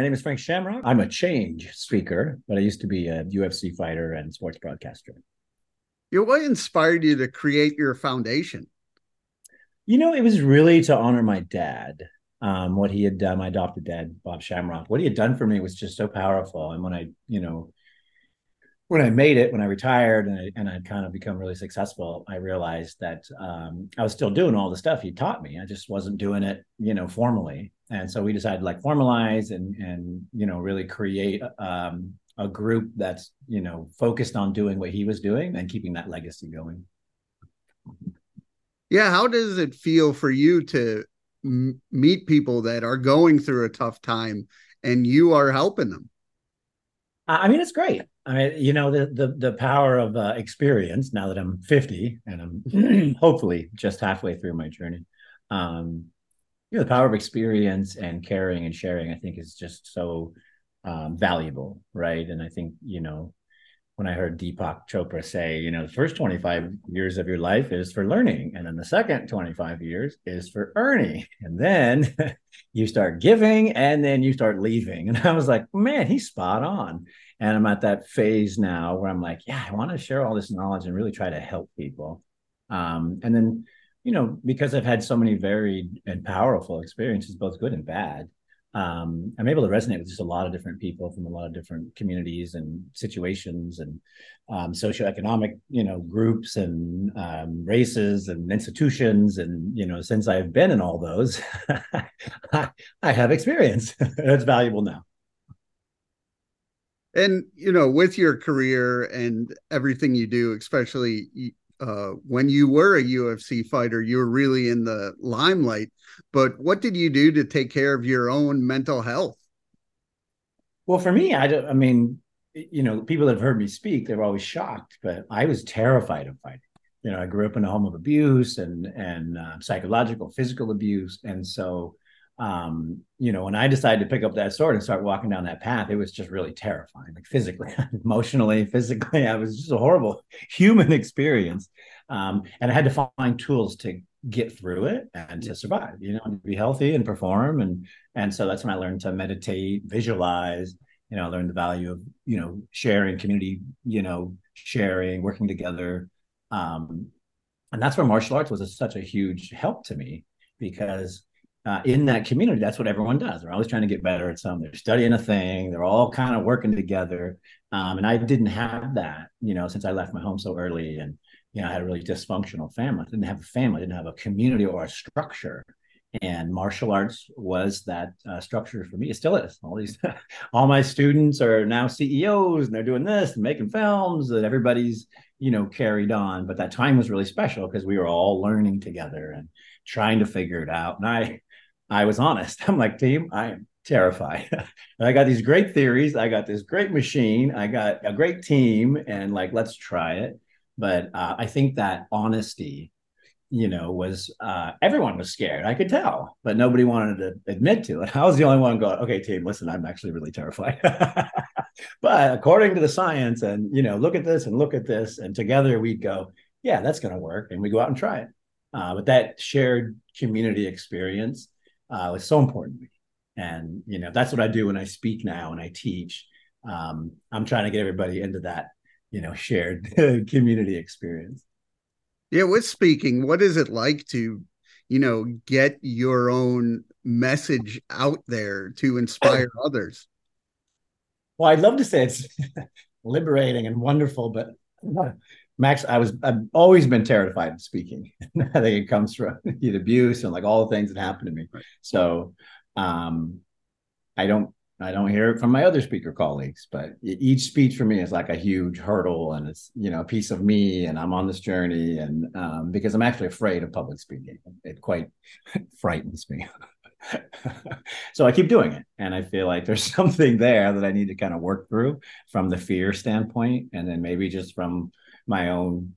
My name is Frank Shamrock. I'm a change speaker, but I used to be a UFC fighter and sports broadcaster. You know, what inspired you to create your foundation? You know, it was really to honor my dad. Um, what he had done, my adopted dad, Bob Shamrock, what he had done for me was just so powerful. And when I, you know, when I made it, when I retired and I, and I'd kind of become really successful, I realized that um, I was still doing all the stuff he taught me. I just wasn't doing it, you know, formally. And so we decided to like formalize and and you know really create um, a group that's you know focused on doing what he was doing and keeping that legacy going. Yeah, how does it feel for you to m- meet people that are going through a tough time and you are helping them? I mean, it's great. I mean, you know, the the the power of uh, experience. Now that I'm 50 and I'm hopefully just halfway through my journey, um, you know, the power of experience and caring and sharing, I think, is just so um, valuable, right? And I think you know, when I heard Deepak Chopra say, you know, the first 25 years of your life is for learning, and then the second 25 years is for earning, and then you start giving, and then you start leaving. And I was like, man, he's spot on. And I'm at that phase now where I'm like, yeah, I want to share all this knowledge and really try to help people. Um, and then, you know, because I've had so many varied and powerful experiences, both good and bad, um, I'm able to resonate with just a lot of different people from a lot of different communities and situations and um, socioeconomic, you know, groups and um, races and institutions. And you know, since I've been in all those, I have experience. That's valuable now and you know with your career and everything you do especially uh, when you were a ufc fighter you were really in the limelight. But what did you do to take care of your own mental health? Well for me i i mean you know people that have heard me speak they're always shocked but i was terrified of fighting. You know i grew up in a home of abuse and and uh, psychological physical abuse. And so um, you know, when I decided to pick up that sword and start walking down that path, it was just really terrifying, like physically, emotionally, physically. I was just a horrible human experience. Um, and I had to find tools to get through it and to survive, you know, and be healthy and perform. And and so that's when I learned to meditate, visualize, you know, learn the value of, you know, sharing, community, you know, sharing, working together. Um, and that's where martial arts was a, such a huge help to me because uh, in that community, that's what everyone does. They're always trying to get better at something. They're studying a thing. They're all kind of working together. Um, and I didn't have that, you know, since I left my home so early, and you know, I had a really dysfunctional family. I didn't have a family. I didn't have a community or a structure. And martial arts was that uh, structure for me. It still is. All these, all my students are now CEOs, and they're doing this and making films, and everybody's, you know, carried on. But that time was really special because we were all learning together and trying to figure it out. And I I was honest. I'm like, team, I am terrified. I got these great theories. I got this great machine. I got a great team, and like, let's try it. But uh, I think that honesty, you know, was uh, everyone was scared. I could tell, but nobody wanted to admit to it. I was the only one going, okay, team, listen, I'm actually really terrified. but according to the science, and you know, look at this and look at this, and together we'd go, yeah, that's going to work, and we go out and try it. Uh, but that shared community experience uh, was so important to me. And you know, that's what I do when I speak now and I teach. Um, I'm trying to get everybody into that, you know, shared community experience. Yeah, with speaking, what is it like to, you know, get your own message out there to inspire others? Well, I'd love to say it's liberating and wonderful, but Max, I was I've always been terrified of speaking. I think it comes from the abuse and like all the things that happened to me. Right. So um I don't I don't hear it from my other speaker colleagues, but each speech for me is like a huge hurdle and it's, you know, a piece of me and I'm on this journey and um, because I'm actually afraid of public speaking. It quite frightens me. so I keep doing it. And I feel like there's something there that I need to kind of work through from the fear standpoint. And then maybe just from my own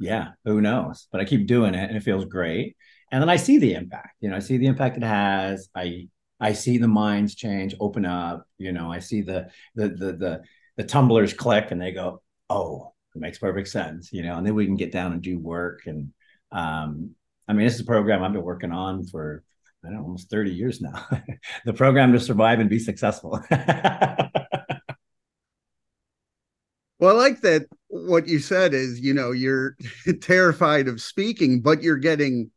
yeah who knows but i keep doing it and it feels great and then i see the impact you know i see the impact it has i i see the minds change open up you know i see the the the the, the tumblers click and they go oh it makes perfect sense you know and then we can get down and do work and um i mean this is a program i've been working on for I don't know, almost 30 years now. the program to survive and be successful. Well, I like that what you said is, you know, you're terrified of speaking, but you're getting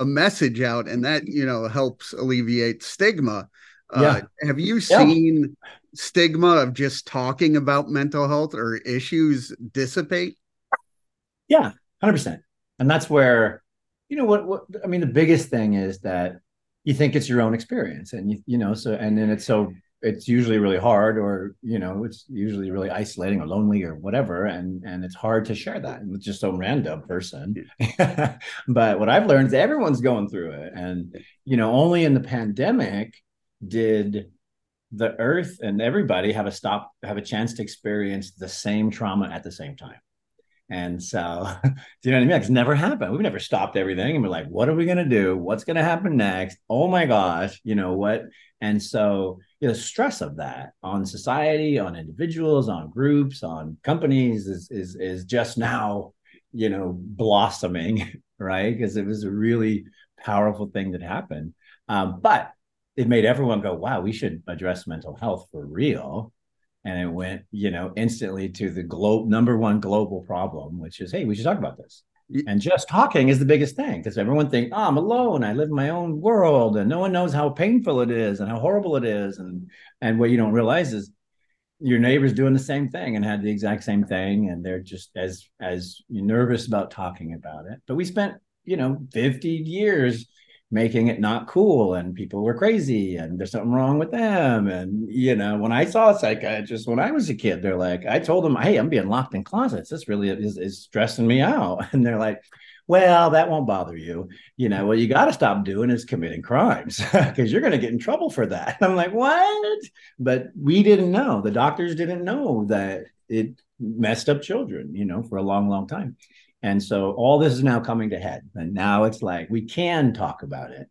a message out, and that, you know, helps alleviate stigma. Uh, yeah. have you seen yeah. stigma of just talking about mental health or issues dissipate? Yeah, 100%. And that's where, you know, what, what I mean, the biggest thing is that you think it's your own experience and you, you know, so, and then it's so it's usually really hard or you know it's usually really isolating or lonely or whatever and and it's hard to share that with just some random person but what i've learned is everyone's going through it and you know only in the pandemic did the earth and everybody have a stop have a chance to experience the same trauma at the same time and so, do you know what I mean? It's never happened. We've never stopped everything. And we're like, what are we going to do? What's going to happen next? Oh my gosh, you know what? And so, you know, the stress of that on society, on individuals, on groups, on companies is is is just now, you know, blossoming, right? Because it was a really powerful thing that happened. Um, but it made everyone go, wow, we should address mental health for real and it went you know instantly to the globe number one global problem which is hey we should talk about this and just talking is the biggest thing because everyone thinks oh ah, i'm alone. I live in my own world and no one knows how painful it is and how horrible it is. And and what you don't realize is your neighbor's doing the same thing and had the exact same thing and they're just as as nervous about talking about it. But we spent you know 50 years making it not cool and people were crazy and there's something wrong with them and you know when i saw a psychiatrist when i was a kid they're like i told them hey i'm being locked in closets. This really is, is stressing me out. And they're like well that won't bother you. You know what you got to stop doing is committing crimes because you're going to get in trouble for that. I'm like what? But we didn't know. The doctors didn't know that it messed up children you know for a long long time and so all this is now coming to head. And now it's like we can talk about it.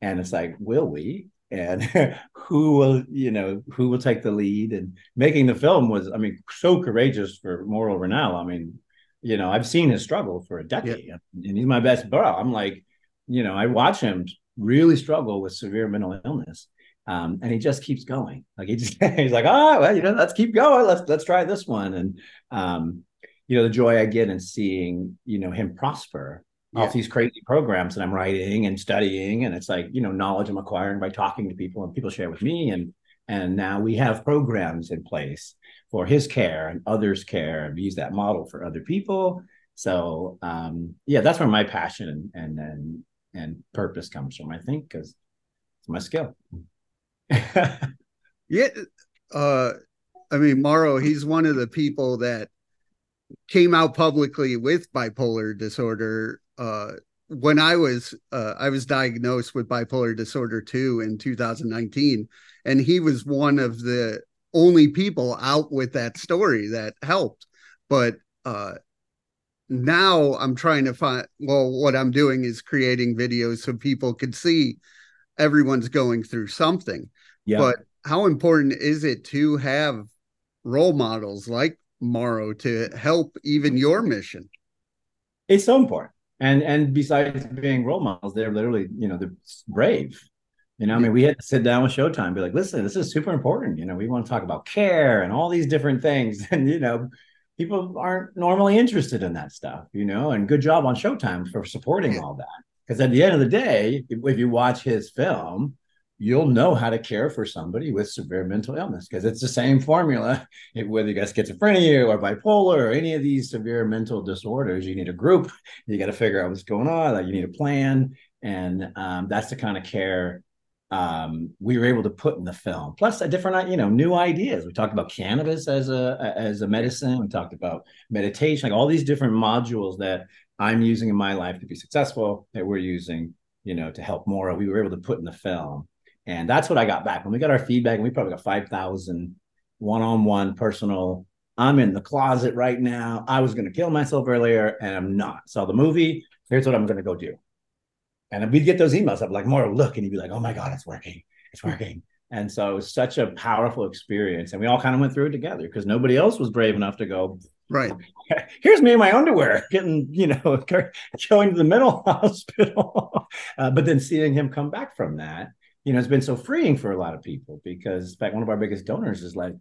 And it's like, will we? And who will, you know, who will take the lead? And making the film was, I mean, so courageous for Mauro Ranallo. I mean, you know, I've seen his struggle for a decade, yeah. and he's my best bro. I'm like, you know, I watch him really struggle with severe mental illness. Um, and he just keeps going. Like he just he's like, oh well, you know, let's keep going. Let's let's try this one. And um, you know the joy I get in seeing you know him prosper yeah. off these crazy programs that I'm writing and studying, and it's like you know knowledge I'm acquiring by talking to people, and people share with me, and and now we have programs in place for his care and others' care, and we use that model for other people. So um, yeah, that's where my passion and and and purpose comes from. I think because it's my skill. yeah, uh, I mean, Mauro, he's one of the people that came out publicly with bipolar disorder uh, when I was uh, I was diagnosed with bipolar disorder 2 in 2019 and he was one of the only people out with that story that helped but uh, now I'm trying to find well what I'm doing is creating videos so people could see everyone's going through something yeah. but how important is it to have role models like Mauro to help even your mission? It's so important. And and besides being role models, they're literally, you know, they're brave. You know, I mean, we had to sit down with Showtime, be like, listen, this is super important. You know, we want to talk about care and all these different things. And, you know, people aren't normally interested in that stuff, you know, and good job on Showtime for supporting all that. Because at the end of the day, if you watch his film, you'll know how to care for somebody with severe mental illness because it's the same formula. Whether you got schizophrenia or bipolar or any of these severe mental disorders, you need a group. You got to figure out what's going on. Like you need a plan, and um, that's the kind of care um, we were able to put in the film. Plus, a different, you know, new ideas. We talked about cannabis as a as a medicine. We talked about meditation, like all these different modules that I'm using in my life to be successful. That we're using, you know, to help Mauro. We were able to put in the film and that's what I got back when we got our feedback. And we probably got 5,000 one on one personal. I'm in the closet right now. I was going to kill myself earlier and I'm not. Saw the movie. Here's what I'm going to go do. And we'd get those emails up like, Mauro look, and he'd be like, oh my God, it's working. It's working. And so it was such a powerful experience. And we all kind of went through it together because nobody else was brave enough to go, Right. Here's me in my underwear, getting you know going to the mental hospital, uh, but then seeing him come back from that, you know, it's been so freeing for a lot of people because, in fact, one of our biggest donors is like,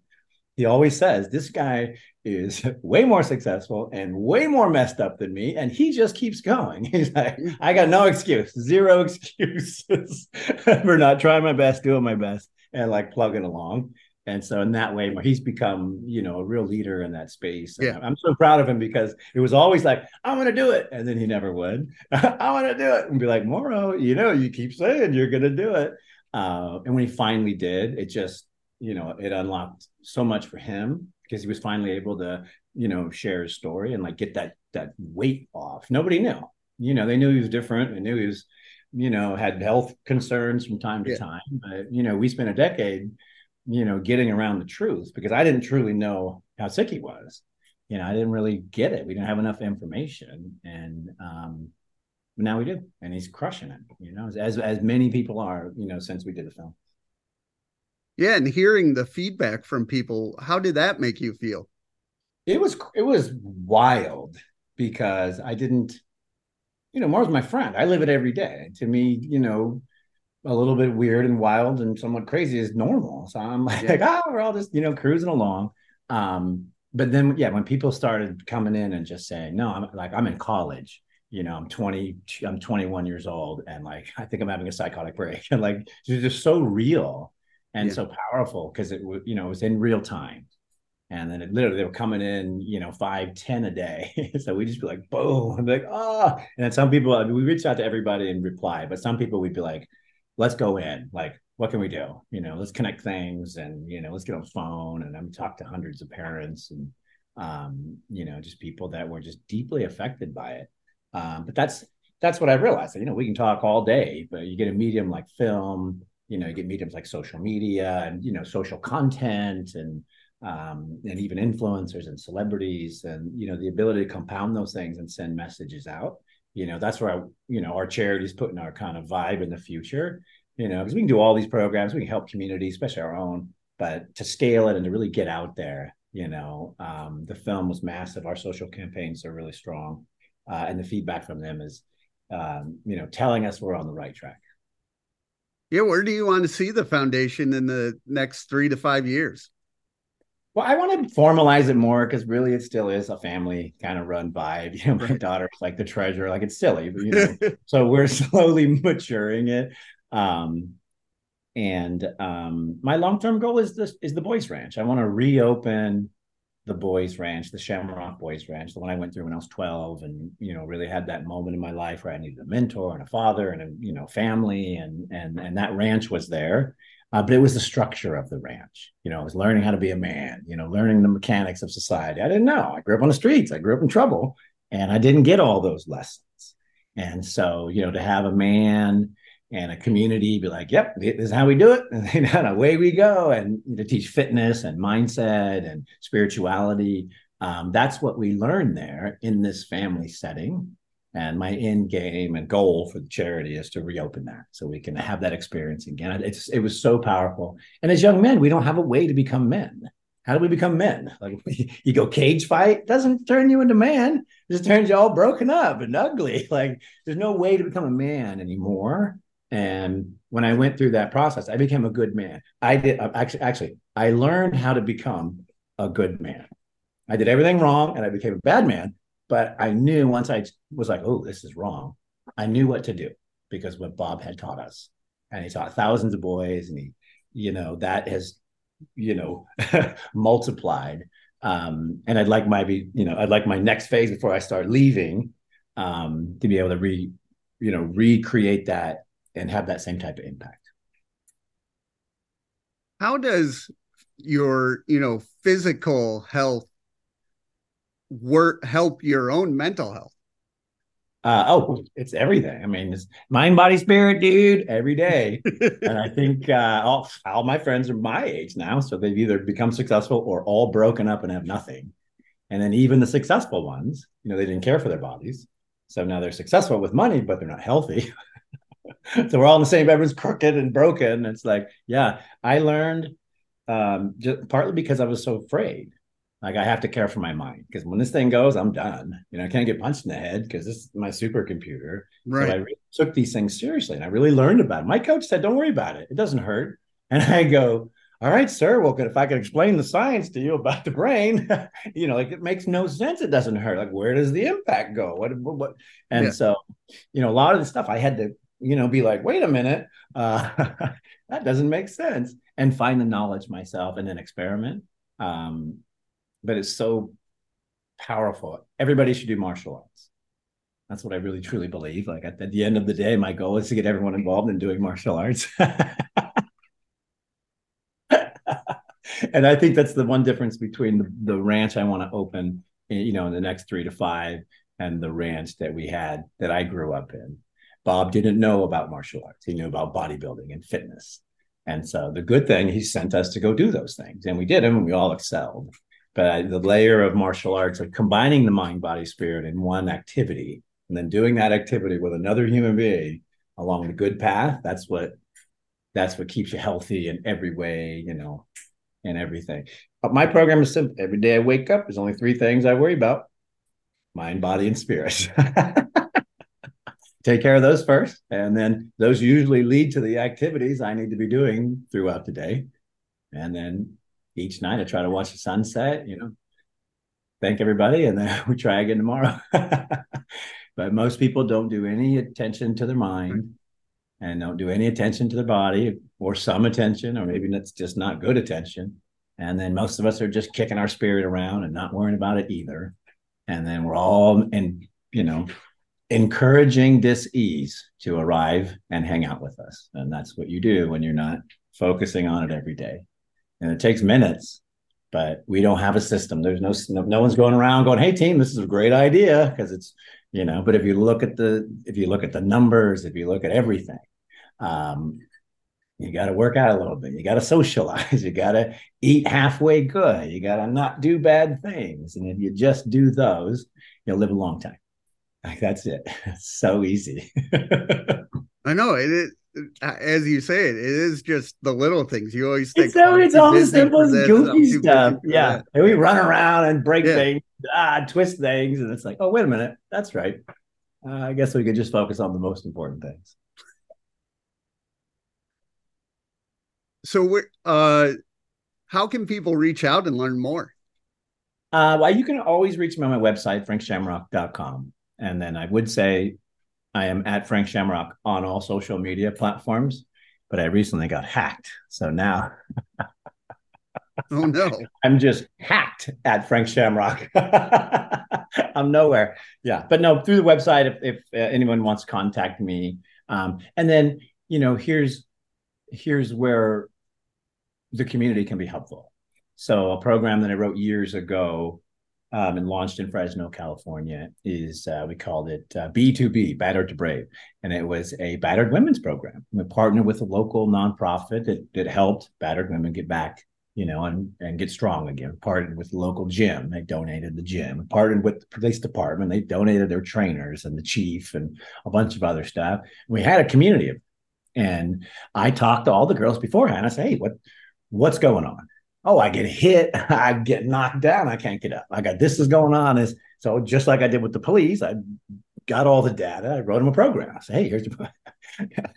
he always says this guy is way more successful and way more messed up than me and he just keeps going. He's like i got no excuse zero excuses for not trying my best doing my best and like plugging along. And so in that way he's become you know a real leader in that space. And yeah. i'm so proud of him because it was always like i'm going to do it and then he never would. I want to do it and be like Mauro you know you keep saying you're going to do it uh, and when he finally did it just you know it unlocked so much for him because he was finally able to you know share his story and like get that that weight off. Nobody knew. You know they knew he was different. They knew he was you know had health concerns from time to yeah. time. But you know we spent a decade you know getting around the truth because i didn't truly know how sick he was. You know i didn't really get it. We didn't have enough information. And um now we do and he's crushing it you know as as many people are you know since we did the film yeah, and hearing the feedback from people, how did that make you feel? It was it was wild because I didn't, you know, Mauro's my friend. I live it every day. To me, you know, a little bit weird and wild and somewhat crazy is normal. So I'm like, yeah. oh, we're all just, you know, cruising along. Um, but then yeah, when people started coming in and just saying, no, I'm like, I'm in college you know, I'm 20, I'm 21 years old, and like I think I'm having a psychotic break, and like it's just so real and yeah. so powerful because it was you know it was in real time. And then it literally they were coming in you know five ten a day. So we just be like boom be like oh and then some people we reached out to everybody and reply but some people we'd be like let's go in. Like what can we do? You know let's connect things and you know let's get on phone and i'm talk to hundreds of parents and um you know just people that were just deeply affected by it um but that's that's what i realized. You know we can talk all day but you get a medium like film you know you get mediums like social media and you know social content and um, and even influencers and celebrities and you know the ability to compound those things and send messages out. You know that's where I, you know our charities putting our kind of vibe in the future you know because we can do all these programs we can help communities especially our own but to scale it and to really get out there you know um, the film was massive. Our social campaigns are really strong uh, and the feedback from them is um, you know telling us we're on the right track yeah, where do you want to see the foundation in the next three to five years? Well, I want to formalize it more because really it still is a family kind of run vibe. You know, my daughter's like the treasure, like it's silly, you know. so we're slowly maturing it. Um, and um, my long-term goal is this is the boys ranch. I want to reopen the boys ranch, the Shamrock Boys Ranch, the one I went through when I was 12 and, you know, really had that moment in my life where I needed a mentor and a father and a, you know, family and, and, and that ranch was there. Uh, but it was the structure of the ranch. You know, I was learning how to be a man, you know, learning the mechanics of society. I didn't know. I grew up on the streets. I grew up in trouble and I didn't get all those lessons. And so, you know, to have a man and a community be like, yep, this is how we do it. And away we go. And to teach fitness and mindset and spirituality. Um, that's what we learn there in this family setting. And my end game and goal for the charity is to reopen that so we can have that experience again. It's, it was so powerful. And as young men, we don't have a way to become men. How do we become men? Like you go cage fight doesn't turn you into man. It just turns you all broken up and ugly. Like there's no way to become a man anymore. And when I went through that process, I became a good man. I did uh, actually, actually, I learned how to become a good man. I did everything wrong and I became a bad man. But I knew once I was like, oh, this is wrong, I knew what to do because what Bob had taught us. And he taught thousands of boys, and he, you know, that has, you know, multiplied. Um, and I'd like my, you know, I'd like my next phase before I start leaving um, to be able to re, you know, recreate that and have that same type of impact. How does your, you know, physical health work help your own mental health? Uh, oh, it's everything. I mean, it's mind, body, spirit, dude, every day. and I think uh, all, all my friends are my age now. So they've either become successful or all broken up and have nothing. And then even the successful ones, you know, they didn't care for their bodies. So now they're successful with money, but they're not healthy. so we're all in the same everyone's crooked and broken it's like yeah i learned um just partly because i was so afraid Like I have to care for my mind because when this thing goes, I'm done. You know, I can't get punched in the head because this is my supercomputer. Right. So I really took these things seriously and I really learned about it. My coach said, "Don't worry about it. It doesn't hurt." And I go, "All right, sir. Well, if I could explain the science to you about the brain, you know, like it makes no sense. It doesn't hurt. Like where does the impact go? What? What? And yeah. so, you know, a lot of the stuff I had to, you know, be like, wait a minute, uh, that doesn't make sense, and find the knowledge myself and then experiment. Um, but it's so powerful. Everybody should do martial arts. That's what I really truly believe. Like at, at the end of the day, my goal is to get everyone involved in doing martial arts. and I think that's the one difference between the, the ranch I want to open, you know, in the next three to five and the ranch that we had that I grew up in. Bob didn't know about martial arts. He knew about bodybuilding and fitness. And so the good thing, he sent us to go do those things. And we did them and we all excelled but the layer of martial arts of combining the mind body spirit in one activity and then doing that activity with another human being along the good path that's what that's what keeps you healthy in every way you know and everything but my program is simple every day i wake up there's only three things i worry about mind body and spirit take care of those first and then those usually lead to the activities i need to be doing throughout the day and then each night I try to watch the sunset, you know, thank everybody, and then we try again tomorrow. but most people don't do any attention to their mind and don't do any attention to their body or some attention, or maybe that's just not good attention. And then most of us are just kicking our spirit around and not worrying about it either. And then we're all in, you know, encouraging dis-ease to arrive and hang out with us. And that's what you do when you're not focusing on it every day. And it takes minutes but we don't have a system. There's no no one's going around going hey team this is a great idea because it's you know but if you look at the if you look at the numbers if you look at everything um you got to work out a little bit. You got to socialize. You got to eat halfway good. You got to not do bad things. And if you just do those you'll live a long time like that's it it's so easy i know it, it as you say it, it is just the little things. You always think it's, so, it's all the simple goofy stuff. Yeah. And we run around and break yeah. things, ah, twist things. And it's like, oh, wait a minute. That's right. Uh, I guess we could just focus on the most important things. So, uh, how can people reach out and learn more? Uh, well, you can always reach me on my website, frankshamrock.com. And then I would say I am at Frank Shamrock on all social media platforms, but I recently got hacked. So now Oh no. I'm just hacked at Frank Shamrock. I'm nowhere. Yeah. But no, through the website, if, if uh, anyone wants to contact me. Um, and then, you know, here's here's where the community can be helpful. So a program that I wrote years ago um, and launched in Fresno, California, is uh, we called it uh, B2B, Battered to Brave. And it was a battered women's program. We partnered with a local nonprofit that, that helped battered women get back, you know, and, and get strong again. Partnered with the local gym. They donated the gym. Partnered with the police department. They donated their trainers and the chief and a bunch of other stuff. We had a community and I talked to all the girls beforehand. I said, hey, what what's going on? Oh, I get hit, I get knocked down, I can't get up. I got this is going on. Is so just like I did with the police, I got all the data. I wrote them a program. I said, hey, here's the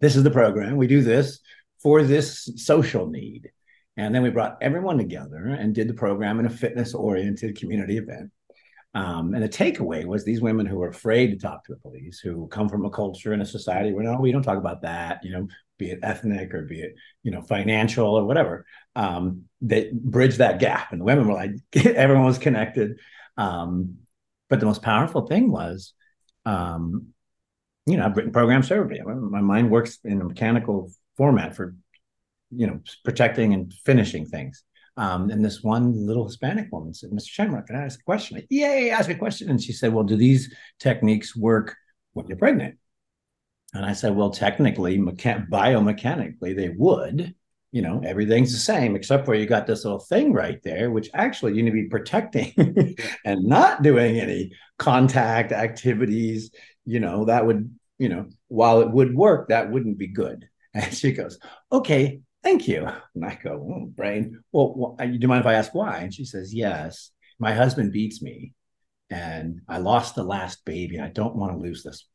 this is the program. We do this for this social need. And then we brought everyone together and did the program in a fitness oriented community event. Um, and the takeaway was these women who were afraid to talk to the police, who come from a culture and a society where no, we don't talk about that, you know, be it ethnic or be it, you know, financial or whatever. Um, they bridge that gap. And the women were like, everyone was connected. Um, but the most powerful thing was, um, you know, I've written programs for. My mind works in a mechanical format for, you know, protecting and finishing things. Um, and this one little Hispanic woman said, Mr. Shamrock, can I ask a question? Like, Yay, ask me a question. And she said, Well, do these techniques work when you're pregnant? And I said, Well, technically, mecha- biomechanically, they would. You know, everything's the same, except for you got this little thing right there, which actually you need to be protecting and not doing any contact activities. You know, that would, you know, while it would work, that wouldn't be good. And she goes, Okay, thank you. And I go, oh, brain, well, well, uh, do you mind if I ask why? And she says, yes. My husband beats me and I lost the last baby. I don't want to lose this.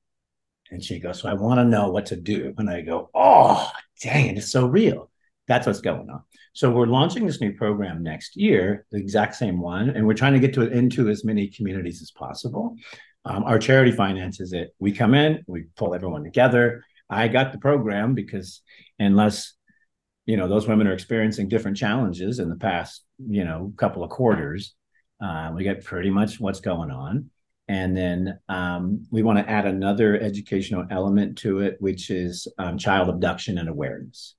And she goes, so I want to know what to do. And I go, oh, dang it, it's so real. That's what's going on. So we're launching this new program next year, the exact same one, and we're trying to get to into as many communities as possible. Um, our charity finances it. We come in, we pull everyone together. I got the program because unless you know those women are experiencing different challenges in the past you know couple of quarters, uh, we get pretty much what's going on. And then um, we want to add another educational element to it, which is um, child abduction and awareness.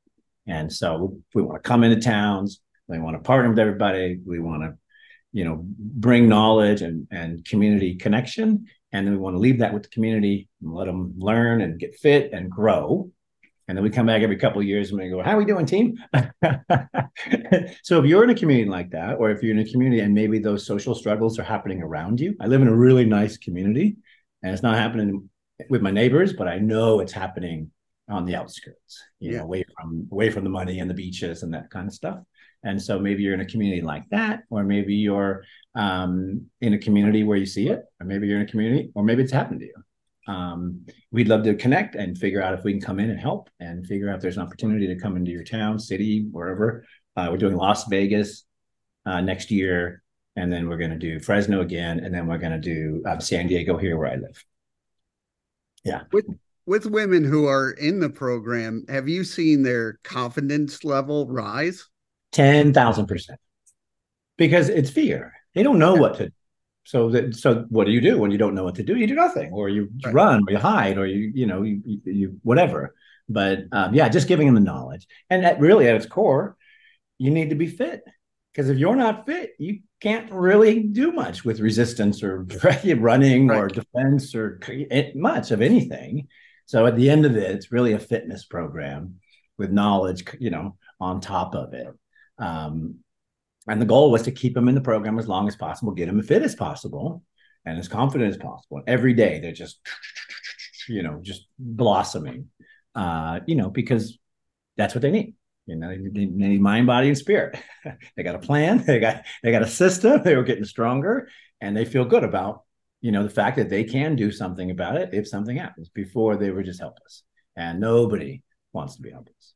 And so we want to come into towns, we want to partner with everybody, we want to, you know, bring knowledge and, and community connection. And then we want to leave that with the community and let them learn and get fit and grow. And then we come back every couple of years and we go, How are we doing, team? so if you're in a community like that, or if you're in a community and maybe those social struggles are happening around you, I live in a really nice community and it's not happening with my neighbors, but I know it's happening on the outskirts, you yeah. know, away from away from the money and the beaches and that kind of stuff. And so maybe you're in a community like that, or maybe you're um, in a community where you see it, or maybe you're in a community, or maybe it's happened to you. Um, we'd love to connect and figure out if we can come in and help and figure out if there's an opportunity to come into your town, city, wherever. Uh, we're doing Las Vegas uh, next year, and then we're going to do Fresno again, and then we're going to do uh, San Diego here where I live. Yeah. With with women who are in the program, have you seen their confidence level rise? 10,000%. Because it's fear. They don't know yeah. what to so that so what do you do when you don't know what to do? You do nothing, or you right. run, or you hide, or you you know you, you, you whatever. But um, yeah, just giving them the knowledge, and at, really at its core, you need to be fit because if you're not fit, you can't really do much with resistance or running right. or defense or much of anything. So at the end of it, it's really a fitness program with knowledge, you know, on top of it. Um, and the goal was to keep them in the program as long as possible, get them as fit as possible and as confident as possible. Every day they're just, you know, just blossoming, uh, you know, because that's what they need. You know, they need mind, body, and spirit. they got a plan. They got they got a system. They were getting stronger, and they feel good about you know the fact that they can do something about it if something happens before they were just helpless and nobody wants to be helpless